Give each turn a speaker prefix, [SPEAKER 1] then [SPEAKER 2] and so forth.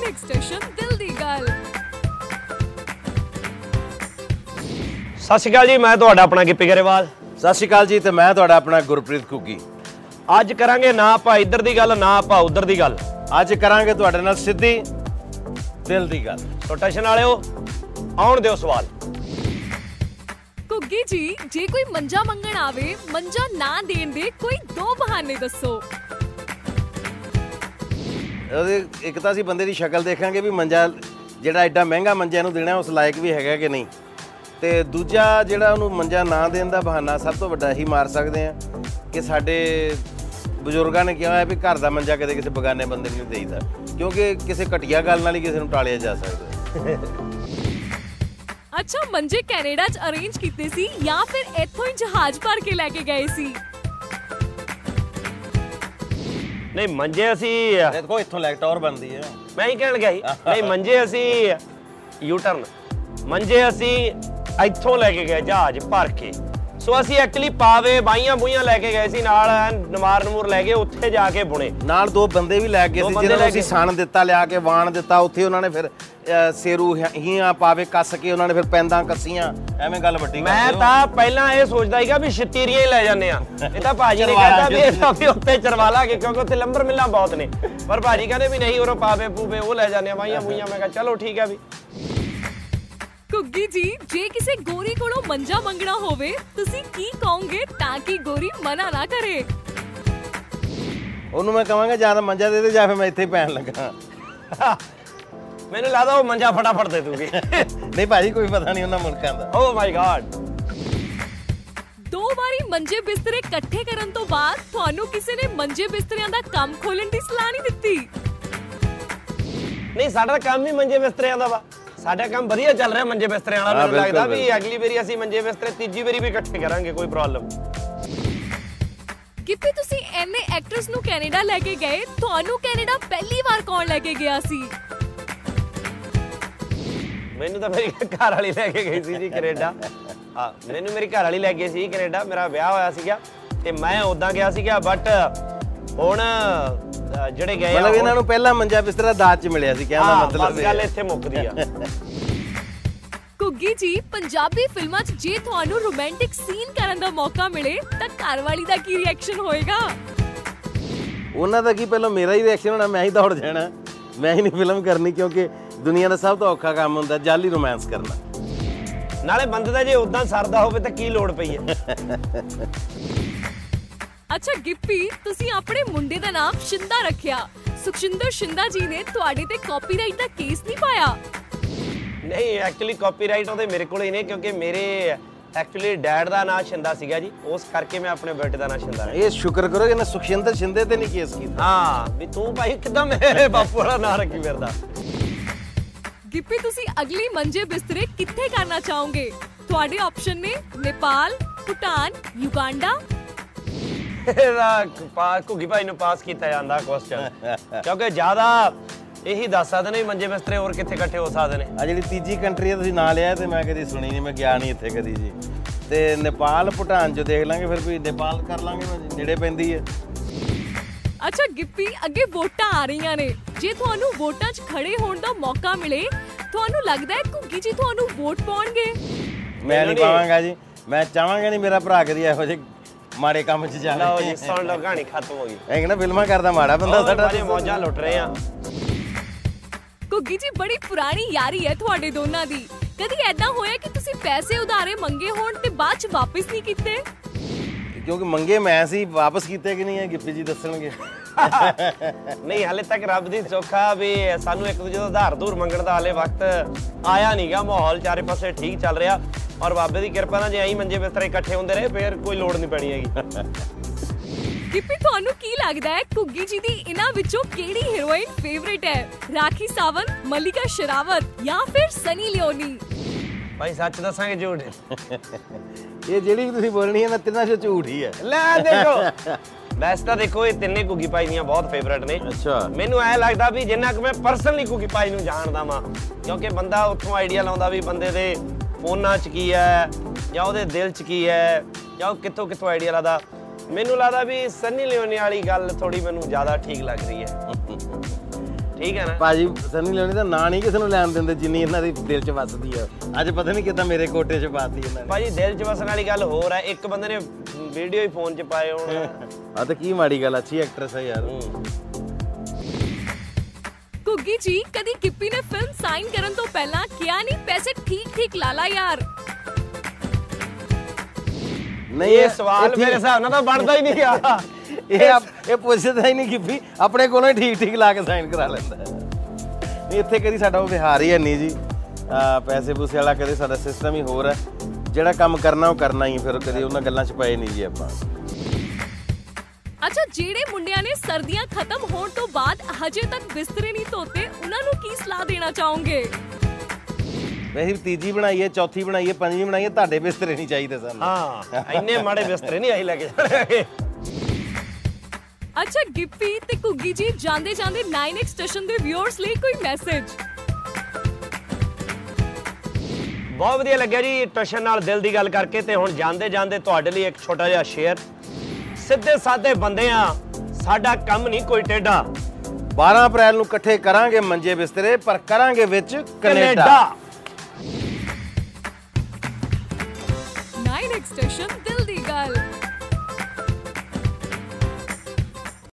[SPEAKER 1] Clinic station ਦਿਲ ਦੀ ਗੱਲ
[SPEAKER 2] ਸਤਿ ਸ਼੍ਰੀ ਅਕਾਲ ਜੀ ਮੈਂ ਤੁਹਾਡਾ ਆਪਣਾ ਗਿੱਪੀ ਗਰੇਵਾਲ
[SPEAKER 3] ਸਤਿ ਸ਼੍ਰੀ ਅਕਾਲ ਜੀ ਤੇ ਮੈਂ ਤੁਹਾਡਾ ਆਪਣਾ ਗੁਰਪ੍ਰੀਤ ਘੁੱਗੀ
[SPEAKER 2] ਅੱਜ ਕਰਾਂਗੇ ਨਾ ਆਪਾਂ ਇੱਧਰ ਦੀ ਗੱਲ ਨਾ ਆਪਾਂ ਉੱਧਰ ਦੀ ਗੱਲ
[SPEAKER 3] ਅੱਜ ਕਰਾਂਗੇ ਤੁਹਾਡੇ ਨਾਲ ਸਿੱਧੀ ਦਿਲ ਦੀ ਗੱਲ
[SPEAKER 2] ਸੋ ਟੈਸ਼ਨ ਵਾਲਿਓ ਆਉਣ ਦਿਓ ਸਵਾਲ
[SPEAKER 1] ਕੁੱਗੀ ਜੀ ਜੇ ਕੋਈ ਮੰਜਾ ਮੰਗਣ ਆਵੇ ਮੰਜਾ ਨਾ ਦੇਣ ਦੇ ਕੋਈ ਦੋ ਬਹਾਨੇ ਦੱਸੋ
[SPEAKER 3] ਉਹਦੇ ਇੱਕ ਤਾਂ ਅਸੀਂ ਬੰਦੇ ਦੀ ਸ਼ਕਲ ਦੇਖਾਂਗੇ ਵੀ ਮੰਜਾ ਜਿਹੜਾ ਐਡਾ ਮਹਿੰਗਾ ਮੰਜਾ ਇਹਨੂੰ ਦੇਣਾ ਉਸ ਲਾਇਕ ਵੀ ਹੈਗਾ ਕਿ ਨਹੀਂ। ਤੇ ਦੂਜਾ ਜਿਹੜਾ ਉਹਨੂੰ ਮੰਜਾ ਨਾ ਦੇਣ ਦਾ ਬਹਾਨਾ ਸਭ ਤੋਂ ਵੱਡਾ ਇਹੀ ਮਾਰ ਸਕਦੇ ਆ ਕਿ ਸਾਡੇ ਬਜ਼ੁਰਗਾਂ ਨੇ ਕਿਹਾ ਹੈ ਵੀ ਘਰ ਦਾ ਮੰਜਾ ਕਦੇ ਕਿਸੇ ਬਗਾਨੇ ਬੰਦੇ ਨੂੰ ਨਹੀਂ ਦੇਈਦਾ, ਕਿਉਂਕਿ ਕਿਸੇ ਘਟੀਆ ਗੱਲ ਨਾਲ ਹੀ ਕਿਸੇ ਨੂੰ ਟਾਲਿਆ ਜਾ ਸਕਦਾ।
[SPEAKER 1] ਅੱਛਾ, ਮੰਜੇ ਕੈਨੇਡਾ 'ਚ ਅਰੇਂਜ ਕੀਤੇ ਸੀ ਜਾਂ ਫਿਰ ਇੱਥੋਂ ਹੀ ਜਹਾਜ਼ ਭਰ ਕੇ ਲੈ ਕੇ ਗਏ ਸੀ?
[SPEAKER 2] ਨਹੀਂ ਮੰਜੇ ਅਸੀਂ
[SPEAKER 3] ਦੇਖੋ ਇੱਥੋਂ ਲੈਕਟੌਰ ਬਣਦੀ ਹੈ।
[SPEAKER 2] ਮੈਂ ਹੀ ਕਹਿਣ ਗਿਆ ਸੀ। ਨਹੀਂ ਮੰਜੇ ਅਸੀਂ ਯੂ ਟਰਨ ਮੰਜੇ ਅਸੀਂ ਇੱਥੋਂ ਲੈ ਕੇ ਗਏ ਜਹਾਜ਼ ਭਰ ਕੇ। ਸੋ ਅਸੀਂ ਐਕਚੁਅਲੀ ਪਾਵੇ ਬਾਈਆਂ ਬੂਈਆਂ ਲੈ ਕੇ ਗਏ ਸੀ ਨਾਲ ਨਮਾਰ ਨਮੂਰ ਲੈ ਕੇ ਉੱਥੇ ਜਾ ਕੇ ਬੁਣੇ।
[SPEAKER 3] ਨਾਲ ਦੋ ਬੰਦੇ ਵੀ ਲੈ
[SPEAKER 2] ਦੋ
[SPEAKER 3] ਸੀ ਜਿਹਨਾਂ ਨੂੰ ਅਸੀਂ। ਸਣ ਦਿੱਤਾ ਲਿਆ ਕੇ ਵਾਣ ਦਿੱਤਾ ਉੱਥੇ ਉਹਨਾਂ ਨੇ ਫਿਰ ਸੇਰੂ ਹੀਆਂ ਪਾਵੇ ਕੱਸ ਕੇ ਉਹਨਾਂ ਨੇ ਫਿਰ ਪੈਂਦਾਂ ਕੱਸੀਆਂ। ਐਵੇਂ ਗੱਲ ਵੱਡੀ
[SPEAKER 2] ਮੈਂ। ਤਾਂ ਪਹਿਲਾਂ ਇਹ ਸੋਚਦਾ ਸੀਗਾ ਵੀ ਛਤੀਰੀਆਂ ਹੀ ਲੈ ਜਾਂਦੇ ਆ। ਇਹ ਤਾਂ ਭਾਜੀ ਨੇ ਕਹਿੰਦਾ ਵੀ ਇਹ ਤਾਂ ਵੀ ਉੱਤੇ ਚਰਵਾ ਕੇ ਕਿਉਂਕਿ ਉੱਥੇ ਲੰਬਰ ਮਿਲਾਂ ਬਹੁਤ ਨੇ। ਪਰ ਭਾਜੀ ਕਹਿੰਦੇ ਵੀ ਨਹੀਂ ਉਰੋਂ ਪਾਵੇ ਪੂਵੇ ਉਹ ਲੈ ਜਾਂਦੇ ਆ ਬਾਈਆਂ ਬੂਈਆਂ ਮੈਂ ਕਿਹਾ ਚਲੋ ਠੀਕ ਆ ਵੀ।
[SPEAKER 1] ਕੁੱਗੀ ਜੀ ਜੇ ਕਿਸੇ ਗੋਰੀ ਕੋਲੋਂ ਮੰਜਾ ਮੰਗਣਾ ਹੋਵੇ ਤੁਸੀਂ ਕੀ ਕਹੋਗੇ ਤਾਂ ਕਿ ਗੋਰੀ ਮਨਾ ਨਾ ਕਰੇ?
[SPEAKER 3] ਉਹਨੂੰ ਮੈਂ ਕਹਾਂਗਾ ਜਾਂ ਤਾਂ ਮੰਜਾ ਦੇ ਦੇ ਜਾਂ ਫਿਰ ਮੈਂ ਇੱਥੇ ਹੀ ਪੈਣ ਲੱਗਾ।
[SPEAKER 2] ਮੈਨੂੰ ਲੱਗਦਾ ਉਹ ਮੰਜਾ ਫਟਾਫਟ ਦੇ ਦੂਗੀ।
[SPEAKER 3] ਨਹੀਂ ਭਾਜੀ ਕੋਈ ਪਤਾ ਨਹੀਂ ਉਹਨਾਂ ਮੁਲਕਾਂ ਦਾ।
[SPEAKER 2] ਓ ਮਾਈ ਗॉड
[SPEAKER 1] ਦੋ ਵਾਰੀ ਮੰਜੇ ਬਿਸਤਰੇ ਇਕੱਠੇ ਕਰਨ ਤੋਂ ਬਾਅਦ ਤੁਹਾਨੂੰ ਕਿਸੇ ਨੇ ਮੰਜੇ ਬਿਸਤਰਿਆਂ ਦਾ ਕੰਮ ਖੋਲਣ ਦੀ ਸਲਾਹ ਨਹੀਂ ਦਿੱਤੀ?
[SPEAKER 2] ਨਹੀਂ ਸਾਡਾ ਕੰਮ ਹੀ ਮੰਜੇ ਬਿਸਤਰਿਆਂ ਦਾ ਵਾ। ਸਾਡਾ ਕੰਮ ਵਧੀਆ ਚੱਲ ਰਿਹਾ ਮੰਜੇ ਬਿਸਤਰਿਆਂ ਵਾਲਾ ਮੈਨੂੰ ਲੱਗਦਾ ਵੀ ਅਗਲੀ ਵਾਰੀ ਅਸੀਂ ਮੰਜੇ ਬਿਸਤਰੇ ਤੀਜੀ ਵਾਰੀ ਵੀ ਇਕੱਠੇ ਕਰਾਂਗੇ ਕੋਈ ਪ੍ਰੋਬਲਮ
[SPEAKER 1] ਗਿੱਪੀ ਤੁਸੀਂ ਐਨੇ ਐਕਟਰਸ ਨੂੰ ਕੈਨੇਡਾ ਲੈ ਕੇ ਗਏ ਤੁਹਾਨੂੰ ਕੈਨੇਡਾ ਪਹਿਲੀ ਵਾਰ ਕੌਣ ਲੈ ਕੇ ਗਿਆ ਸੀ?
[SPEAKER 2] ਮੈਨੂੰ ਤਾਂ ਮੇਰੀ ਘਰ ਵਾਲੀ ਲੈ ਕੇ ਗਈ ਸੀ ਜੀ ਕੈਨੇਡਾ। ਹਾਂ ਮੈਨੂੰ ਮੇਰੀ ਘਰ ਵਾਲੀ ਲੈ ਗਈ ਸੀ ਕੈਨੇਡਾ ਮੇਰਾ ਵਿਆਹ ਹੋਇਆ ਸੀਗਾ ਤੇ ਮੈਂ ਉਦਾਂ ਗਿਆ ਸੀਗਾ ਬਟ ਹੁਣ ਜਿਹੜੇ ਗਏ ਆ
[SPEAKER 3] ਮਤਲਬ ਇਹਨਾਂ ਨੂੰ ਪਹਿਲਾ ਮੰਜਾ ਬਿਸਤਰਾ ਦਾਜ ਚ ਮਿਲਿਆ ਸੀ ਕਹਿਣ ਦਾ ਮਤਲਬ
[SPEAKER 2] ਬਸ
[SPEAKER 3] ਇਹ
[SPEAKER 2] ਗੱਲ। ਇੱਥੇ ਮੁੱਕਦੀ ਆ।
[SPEAKER 1] ਕੁੱਗੀ ਜੀ ਪੰਜਾਬੀ ਫਿਲਮਾਂ 'ਚ ਜੇ ਤੁਹਾਨੂੰ ਰੋਮਾਂਟਿਕ ਸੀਨ ਕਰਨ ਦਾ ਮੌਕਾ ਮਿਲੇ ਤਾਂ ਘਰਵਾਲੀ ਦਾ ਕੀ ਰਿਐਕਸ਼ਨ ਹੋਏਗਾ?
[SPEAKER 3] ਉਹਨਾਂ ਦਾ ਕੀ ਪਹਿਲਾਂ ਮੇਰਾ ਹੀ ਰਿਐਕਸ਼ਨ ਹੋਣਾ ਮੈਂ ਹੀ ਦੌੜ ਜਾਣਾ। ਮੈਂ ਹੀ ਨਹੀਂ ਫਿਲਮ ਕਰਨੀ ਕਿਉਂਕਿ ਦੁਨੀਆ ਦਾ ਸਭ ਤੋਂ ਔਖਾ ਕੰਮ ਹੁੰਦਾ ਜਾਲੀ ਰੋਮਾਂਸ ਕਰਨਾ।
[SPEAKER 2] ਨਾਲੇ ਬੰਦੇ ਦਾ ਜੇ ਉਦਾਂ ਸਰਦਾ ਹੋਵੇ ਤਾਂ ਕੀ ਲੋੜ ਪਈ ਹੈ?
[SPEAKER 1] ਅੱਛਾ ਗਿੱਪੀ ਤੁਸੀਂ ਆਪਣੇ ਮੁੰਡੇ ਦਾ ਨਾਮ ਸ਼ਿੰਦਾ ਰੱਖਿਆ। ਸੁਖਸ਼ਿੰਦਰ ਸ਼ਿੰਦਾ ਜੀ ਨੇ ਤੁਹਾਡੇ ਤੇ ਕਾਪੀਰਾਈਟ ਦਾ ਕੇਸ ਨਹੀਂ ਪਾਇਆ।
[SPEAKER 2] ਨਹੀਂ ਐਕਚੁਅਲੀ ਕਾਪੀਰਾਈਟ ਉਹਦੇ ਮੇਰੇ ਕੋਲ ਹੀ ਨੇ ਕਿਉਂਕਿ ਮੇਰੇ ਐਕਚੁਅਲੀ ਡੈਡ ਦਾ ਨਾਮ ਸ਼ਿੰਦਾ ਸੀਗਾ ਜੀ। ਉਸ ਕਰਕੇ ਮੈਂ ਆਪਣੇ ਬੇਟੇ ਦਾ ਨਾਮ ਸ਼ਿੰਦਾ ਰੱਖਿਆ।
[SPEAKER 3] ਇਹ ਸ਼ੁਕਰ ਕਰੋ ਕਿ ਨਾ ਸੁਖਸ਼ਿੰਦਰ ਸ਼ਿੰਦੇ ਤੇ ਨਹੀਂ ਕੇਸ ਕੀਤਾ।
[SPEAKER 2] ਹਾਂ ਵੀ ਤੂੰ ਭਾਈ ਕਿਦਾਂ ਮੇਰੇ ਬਾਪੂ ਵਾਲਾ ਨਾਮ ਰੱਖੀ ਫਿਰਦਾ।
[SPEAKER 1] ਗਿੱਪੀ ਤੁਸੀਂ ਅਗਲੀ ਮੰਜੇ ਬਿਸਤਰੇ ਕਿੱਥੇ ਕਰਨਾ ਚਾਹੋਗੇ? ਤੁਹਾਡੇ ਆਪਸ਼ਨ ਨੇ ਨੇਪਾਲ ਭੂਟਾਨ ਯੁਗਾਂਡਾ
[SPEAKER 2] ਇਹਦਾ ਪਾ ਘੁੱਗੀ ਭਾਈ ਨੂੰ ਪਾਸ ਕੀਤਾ ਜਾਂਦਾ ਕੁਐਸਚਨ ਕਿਉਂਕਿ ਜ਼ਿਆਦਾ ਇਹੀ ਦੱਸ ਸਕਦੇ ਨੇ ਮੰਜੇ ਬਿਸਤਰੇ ਹੋਰ ਕਿੱਥੇ ਇਕੱਠੇ ਹੋ ਸਕਦੇ ਨੇ।
[SPEAKER 3] ਆ ਜਿਹੜੀ ਤੀਜੀ ਕੰਟਰੀ ਆ ਤੁਸੀਂ ਨਾਂ ਲਿਆ ਤੇ ਮੈਂ ਕਦੀ ਸੁਣੀ ਨਹੀਂ ਮੈਂ ਗਿਆ ਨਹੀਂ ਇੱਥੇ ਕਦੀ ਜੀ। ਤੇ ਨੇਪਾਲ ਭੂਟਾਨ ਚ ਦੇਖ ਲਾਂਗੇ ਫਿਰ ਵੀ ਨੇਪਾਲ ਕਰ ਲਾਂਗੇ ਨੇੜੇ ਪੈਂਦੀ ਹੈ
[SPEAKER 1] ਅੱਛਾ ਗਿੱਪੀ ਅੱਗੇ ਵੋਟਾਂ ਆ ਰਹੀਆਂ ਨੇ। ਜੇ ਤੁਹਾਨੂੰ ਵੋਟਾਂ 'ਚ ਖੜੇ ਹੋਣ ਦਾ ਮੌਕਾ ਮਿਲੇ ਤੁਹਾਨੂੰ ਲੱਗਦਾ ਹੈ ਘੁੱਗੀ ਜੀ ਤੁਹਾਨੂੰ ਵੋਟ ਪਾਉਣਗੇ?
[SPEAKER 3] ਮੈਂ ਨਹੀਂ। ਪਾਵਾਂਗਾ ਜੀ। ਮੈਂ ਚਾਹਾਂਗਾ ਨਹੀਂ ਮੇਰਾ ਭਰਾ ਕਦੀ ਇਹੋ ਜਿਹੇ ਮਾੜੇ ਕੰਮ 'ਚ ਜਾਵੇ
[SPEAKER 2] ਲਓ ਜੀ ਸੁਣ ਲਓ ਕਹਾਣੀ ਖਤਮ ਹੋ ਗਈ।
[SPEAKER 3] ਇਹ ਕਹਿੰਦਾ ਫਿਲਮਾਂ ਕਰਦਾ ਮਾੜਾ ਬੰਦਾ ਸਾਡਾ
[SPEAKER 2] ਸਾਡੇ ਮੌਜਾਂ ਲੁੱਟ ਰਹੇ ਆ।
[SPEAKER 1] ਘੁੱਗੀ ਜੀ ਬੜੀ ਪੁਰਾਣੀ ਯਾਰੀ ਹੈ ਤੁਹਾਡੇ ਦੋਨਾਂ ਦੀ। ਕਦੀ ਐਦਾਂ ਹੋਇਆ ਕਿ ਤੁਸੀਂ ਪੈਸੇ ਉਧਾਰੇ ਮੰਗੇ ਹੋਣ ਤੇ ਬਾਅਦ 'ਚ ਵਾਪਸ ਨਹੀਂ ਕੀਤੇ?
[SPEAKER 3] ਕਿਉਂਕਿ ਮੰਗੇ ਮੈਂ ਸੀ ਵਾਪਸ ਕੀਤੇ ਕਿ ਨਹੀਂ ਹੈ? ਗਿੱਪੀ ਜੀ ਦੱਸਣਗੇ।
[SPEAKER 2] ਨਹੀਂ ਹਾਲੇ ਤੱਕ ਰੱਬ ਦੀ ਸੋਖਾ ਵੀ ਸਾਨੂੰ ਇੱਕ ਦੂਜੇ ਦਾ ਉਧਾਰ ਦੂਰ ਮੰਗਣ ਦਾ ਹਾਲੇ ਵਕਤ ਆਇਆ ਨਹੀਂਗਾ ਮਾਹੌਲ ਚਾਰੇ ਪਾਸੇ ਠੀਕ ਚੱਲ ਰਿਹਾ ਔਰ ਬਾਬੇ ਦੀ ਕਿਰਪਾ ਨਾਲ ਜੇ ਐਂ ਮੰਜੇ ਬਿਸਤਰੇ ਇਕੱਠੇ ਹੁੰਦੇ ਰਹੇ ਫੇਰ ਕੋਈ ਲੋੜ ਨਹੀਂ ਪੈਣੀ ਹੈਗੀ।
[SPEAKER 1] ਗਿੱਪੀ ਤੁਹਾਨੂੰ ਕੀ ਲੱਗਦਾ ਹੈ ਘੁੱਗੀ ਜੀ ਦੀ ਇਹਨਾਂ ਵਿੱਚੋਂ ਕਿਹੜੀ ਹੀਰੋਇਨ ਫੇਵਰਿਟ ਹੈ? ਰਾਖੀ ਸਾਵੰਤ ਮਲਿਕਾ ਸ਼ਰਾਵਤ ਜਾਂ ਫਿਰ ਸਨੀ ਲਿਓਨੀ?
[SPEAKER 2] ਭਾਈ ਸੱਚ ਦੱਸਾਂਗੇ ਝੂਠ।
[SPEAKER 3] ਇਹ ਜਿਹੜੀ ਵੀ ਤੁਸੀਂ ਬੋਲਣੀ ਹੈ ਨਾ ਤਿੰਨਾਂ ਚੋਂ ਝੂਠ ਹੀ ਹੈ।
[SPEAKER 2] ਲੈ ਦੇਖੋ। ਵੈਸੇ ਤਾਂ ਦੇਖੋ ਇਹ ਤਿੰਨੇ ਕੁਗੀ ਪਾਈ ਦੀਆਂ ਬਹੁਤ ਫੇਵਰਟ ਨੇ।
[SPEAKER 3] ਅੱਛਾ।
[SPEAKER 2] ਮੈਨੂੰ ਐ ਲੱਗਦਾ ਵੀ ਜਿੰਨਾ ਕਿ ਮੈਂ ਪਰਸਨਲੀ ਕੁਗੀ ਪਾਈ ਨੂੰ ਜਾਣਦਾ ਵਾਂ ਕਿਉਂਕਿ ਬੰਦਾ ਉੱਥੋਂ ਆਈਡੀਆ ਲਾਉਂਦਾ ਵੀ ਬੰਦੇ ਦੇ ਫੋਨਾਂ 'ਚ ਕੀ ਹੈ ਜਾਂ ਉਹਦੇ ਦਿਲ 'ਚ ਕੀ ਹੈ ਜਾਂ ਉਹ ਕਿੱਥੋਂ ਕਿੱਥੋਂ ਆਈਡੀਆ ਲਾਦਾ। ਮੈਨੂੰ ਲੱਗਦਾ ਵੀ ਸੰਨੀ ਲਿਓਨੀ ਵਾਲੀ ਗੱਲ ਥੋੜੀ ਮੈਨੂੰ ਜ਼ਿਆਦਾ ਠੀਕ ਲੱਗ ਰਹੀ ਹੈ। ਠੀਕ ਹੈ ਨਾ?
[SPEAKER 3] ਭਾਜੀ ਸਨੀ ਲਿਓਨੀ ਦਾ ਨਾਂ ਨਹੀਂ ਕਿਸੇ ਨੂੰ ਲੈਣ ਦਿੰਦੇ ਜਿੰਨੀ ਇਹਨਾਂ ਦੀ ਦਿਲ 'ਚ ਵੱਸਦੀ ਆ। ਅੱਜ ਪਤਾ ਨਹੀਂ ਕਿਦਾਂ ਮੇਰੇ ਕੋਟੇ 'ਚ ਪਾਤੀ ਇਹਨਾਂ ਨੇ।
[SPEAKER 2] ਭਾਜੀ ਦਿਲ 'ਚ ਵਸਣ ਵਾਲੀ ਗੱਲ ਹੋਰ ਹੈ ਇੱਕ ਬੰਦੇ ਨੇ ਵੀਡੀਓ ਹੀ ਫੋਨ 'ਚ ਪਾਏ ਹੋਣ।
[SPEAKER 3] ਆ ਤਾਂ ਕੀ ਮਾੜੀ ਗੱਲ ਅੱਛੀ ਐਕਟਰੈਸ ਹੈ ਯਾਰ।
[SPEAKER 1] ਕੁੱਗੀ ਜੀ ਕਦੀ ਗਿੱਪੀ ਨੇ ਫਿਲਮ ਸਾਈਨ ਕਰਨ ਤੋਂ ਪਹਿਲਾਂ ਕਿਹਾ ਨਹੀਂ ਪੈਸੇ ਠੀਕ ਠੀਕ ਲਾ ਲਾ ਯਾਰ।
[SPEAKER 3] ਨਹੀਂ
[SPEAKER 2] ਇਹ ਸਵਾਲ ਮੇਰੇ ਹਿਸਾਬ ਨਾਲ ਤਾਂ ਬਣਦਾ ਹੀ ਨਹੀਂ ਆ।
[SPEAKER 3] ਇਹ ਇਹ ਪੁੱਛਦਾ ਹੀ ਨਹੀਂ ਕਿ ਵੀ ਆਪਣੇ ਕੋਲੋਂ ਹੀ ਠੀਕ ਠੀਕ ਲਾ ਕੇ ਸਾਈਨ ਕਰਾ ਲੈਂਦਾ। ਨਹੀਂ ਇੱਥੇ ਕਦੀ ਸਾਡਾ ਉਹ ਵਿਹਾਰ ਹੀ ਨਹੀਂ ਜੀ। ਆ ਪੈਸੇ ਪੂਸੇ ਵਾਲਾ ਕਦੇ ਸਾਡਾ ਸਿਸਟਮ ਹੀ ਹੋਰ ਹੈ। ਜਿਹੜਾ ਕੰਮ ਕਰਨਾ ਉਹ ਕਰਨਾ ਹੀ ਫਿਰ ਕਦੇ ਉਹਨਾਂ ਗੱਲਾਂ 'ਚ ਪਏ ਨਹੀਂ ਜੀ ਆਪਾਂ।
[SPEAKER 1] ਅੱਛਾ ਜਿਹੜੇ ਮੁੰਡਿਆਂ ਨੇ ਸਰਦੀਆਂ ਖਤਮ ਹੋਣ ਤੋਂ ਬਾਅਦ ਹਜੇ ਤੱਕ ਬਿਸਤਰੇ ਨਹੀਂ ਧੋਤੇ ਉਹਨਾਂ ਨੂੰ ਕੀ ਸਲਾਹ ਦੇਣਾ ਚਾਹੋਗੇ?
[SPEAKER 3] ਵੈਸੇ ਤੀਜੀ ਬਣਾਈਏ ਚੌਥੀ ਬਣਾਈਏ ਪੰਜਵੀਂ ਬਣਾਈਏ ਤੁਹਾਡੇ ਬਿਸਤਰੇ ਨਹੀਂ ਚਾਹੀਦੇ ਸਾਨੂੰ।
[SPEAKER 2] ਹਾਂ ਇੰਨੇ ਮਾੜੇ ਬਿਸਤਰੇ ਨਹੀਂ ਆਹੀ ਲੈ ਕੇ ਜਾਣੇ
[SPEAKER 1] ਅੱਛਾ ਗਿੱਪੀ ਤੇ ਕੁੱਗੀ ਜੀ ਜਾਂਦੇ ਜਾਂਦੇ 9x ਸਟੇਸ਼ਨ ਦੇ ਵਿਊਅਰਸ ਲਈ ਕੋਈ ਮੈਸੇਜ
[SPEAKER 2] ਬਹੁਤ ਵਧੀਆ ਲੱਗਿਆ ਜੀ ਟਸ਼ਨ ਨਾਲ ਦਿਲ ਦੀ ਗੱਲ ਕਰਕੇ ਤੇ ਹੁਣ ਜਾਂਦੇ ਜਾਂਦੇ ਤੁਹਾਡੇ ਲਈ ਇੱਕ ਛੋਟਾ ਜਿਹਾ ਸ਼ੇਅਰ। ਸਿੱਧੇ ਸਾਦੇ ਬੰਦੇ ਆ ਸਾਡਾ ਕੰਮ ਨਹੀਂ ਕੋਈ ਟੇਡਾ
[SPEAKER 3] 12 ਅਪ੍ਰੈਲ ਨੂੰ ਇਕੱਠੇ ਕਰਾਂਗੇ ਮੰਜੇ ਬਿਸਤਰੇ ਪਰ ਕਰਾਂਗੇ ਵਿੱਚ ਕੈਨੇਡਾ।
[SPEAKER 1] 9x ਸਟੇਸ਼ਨ ਦਿਲ ਦੀ ਗੱਲ।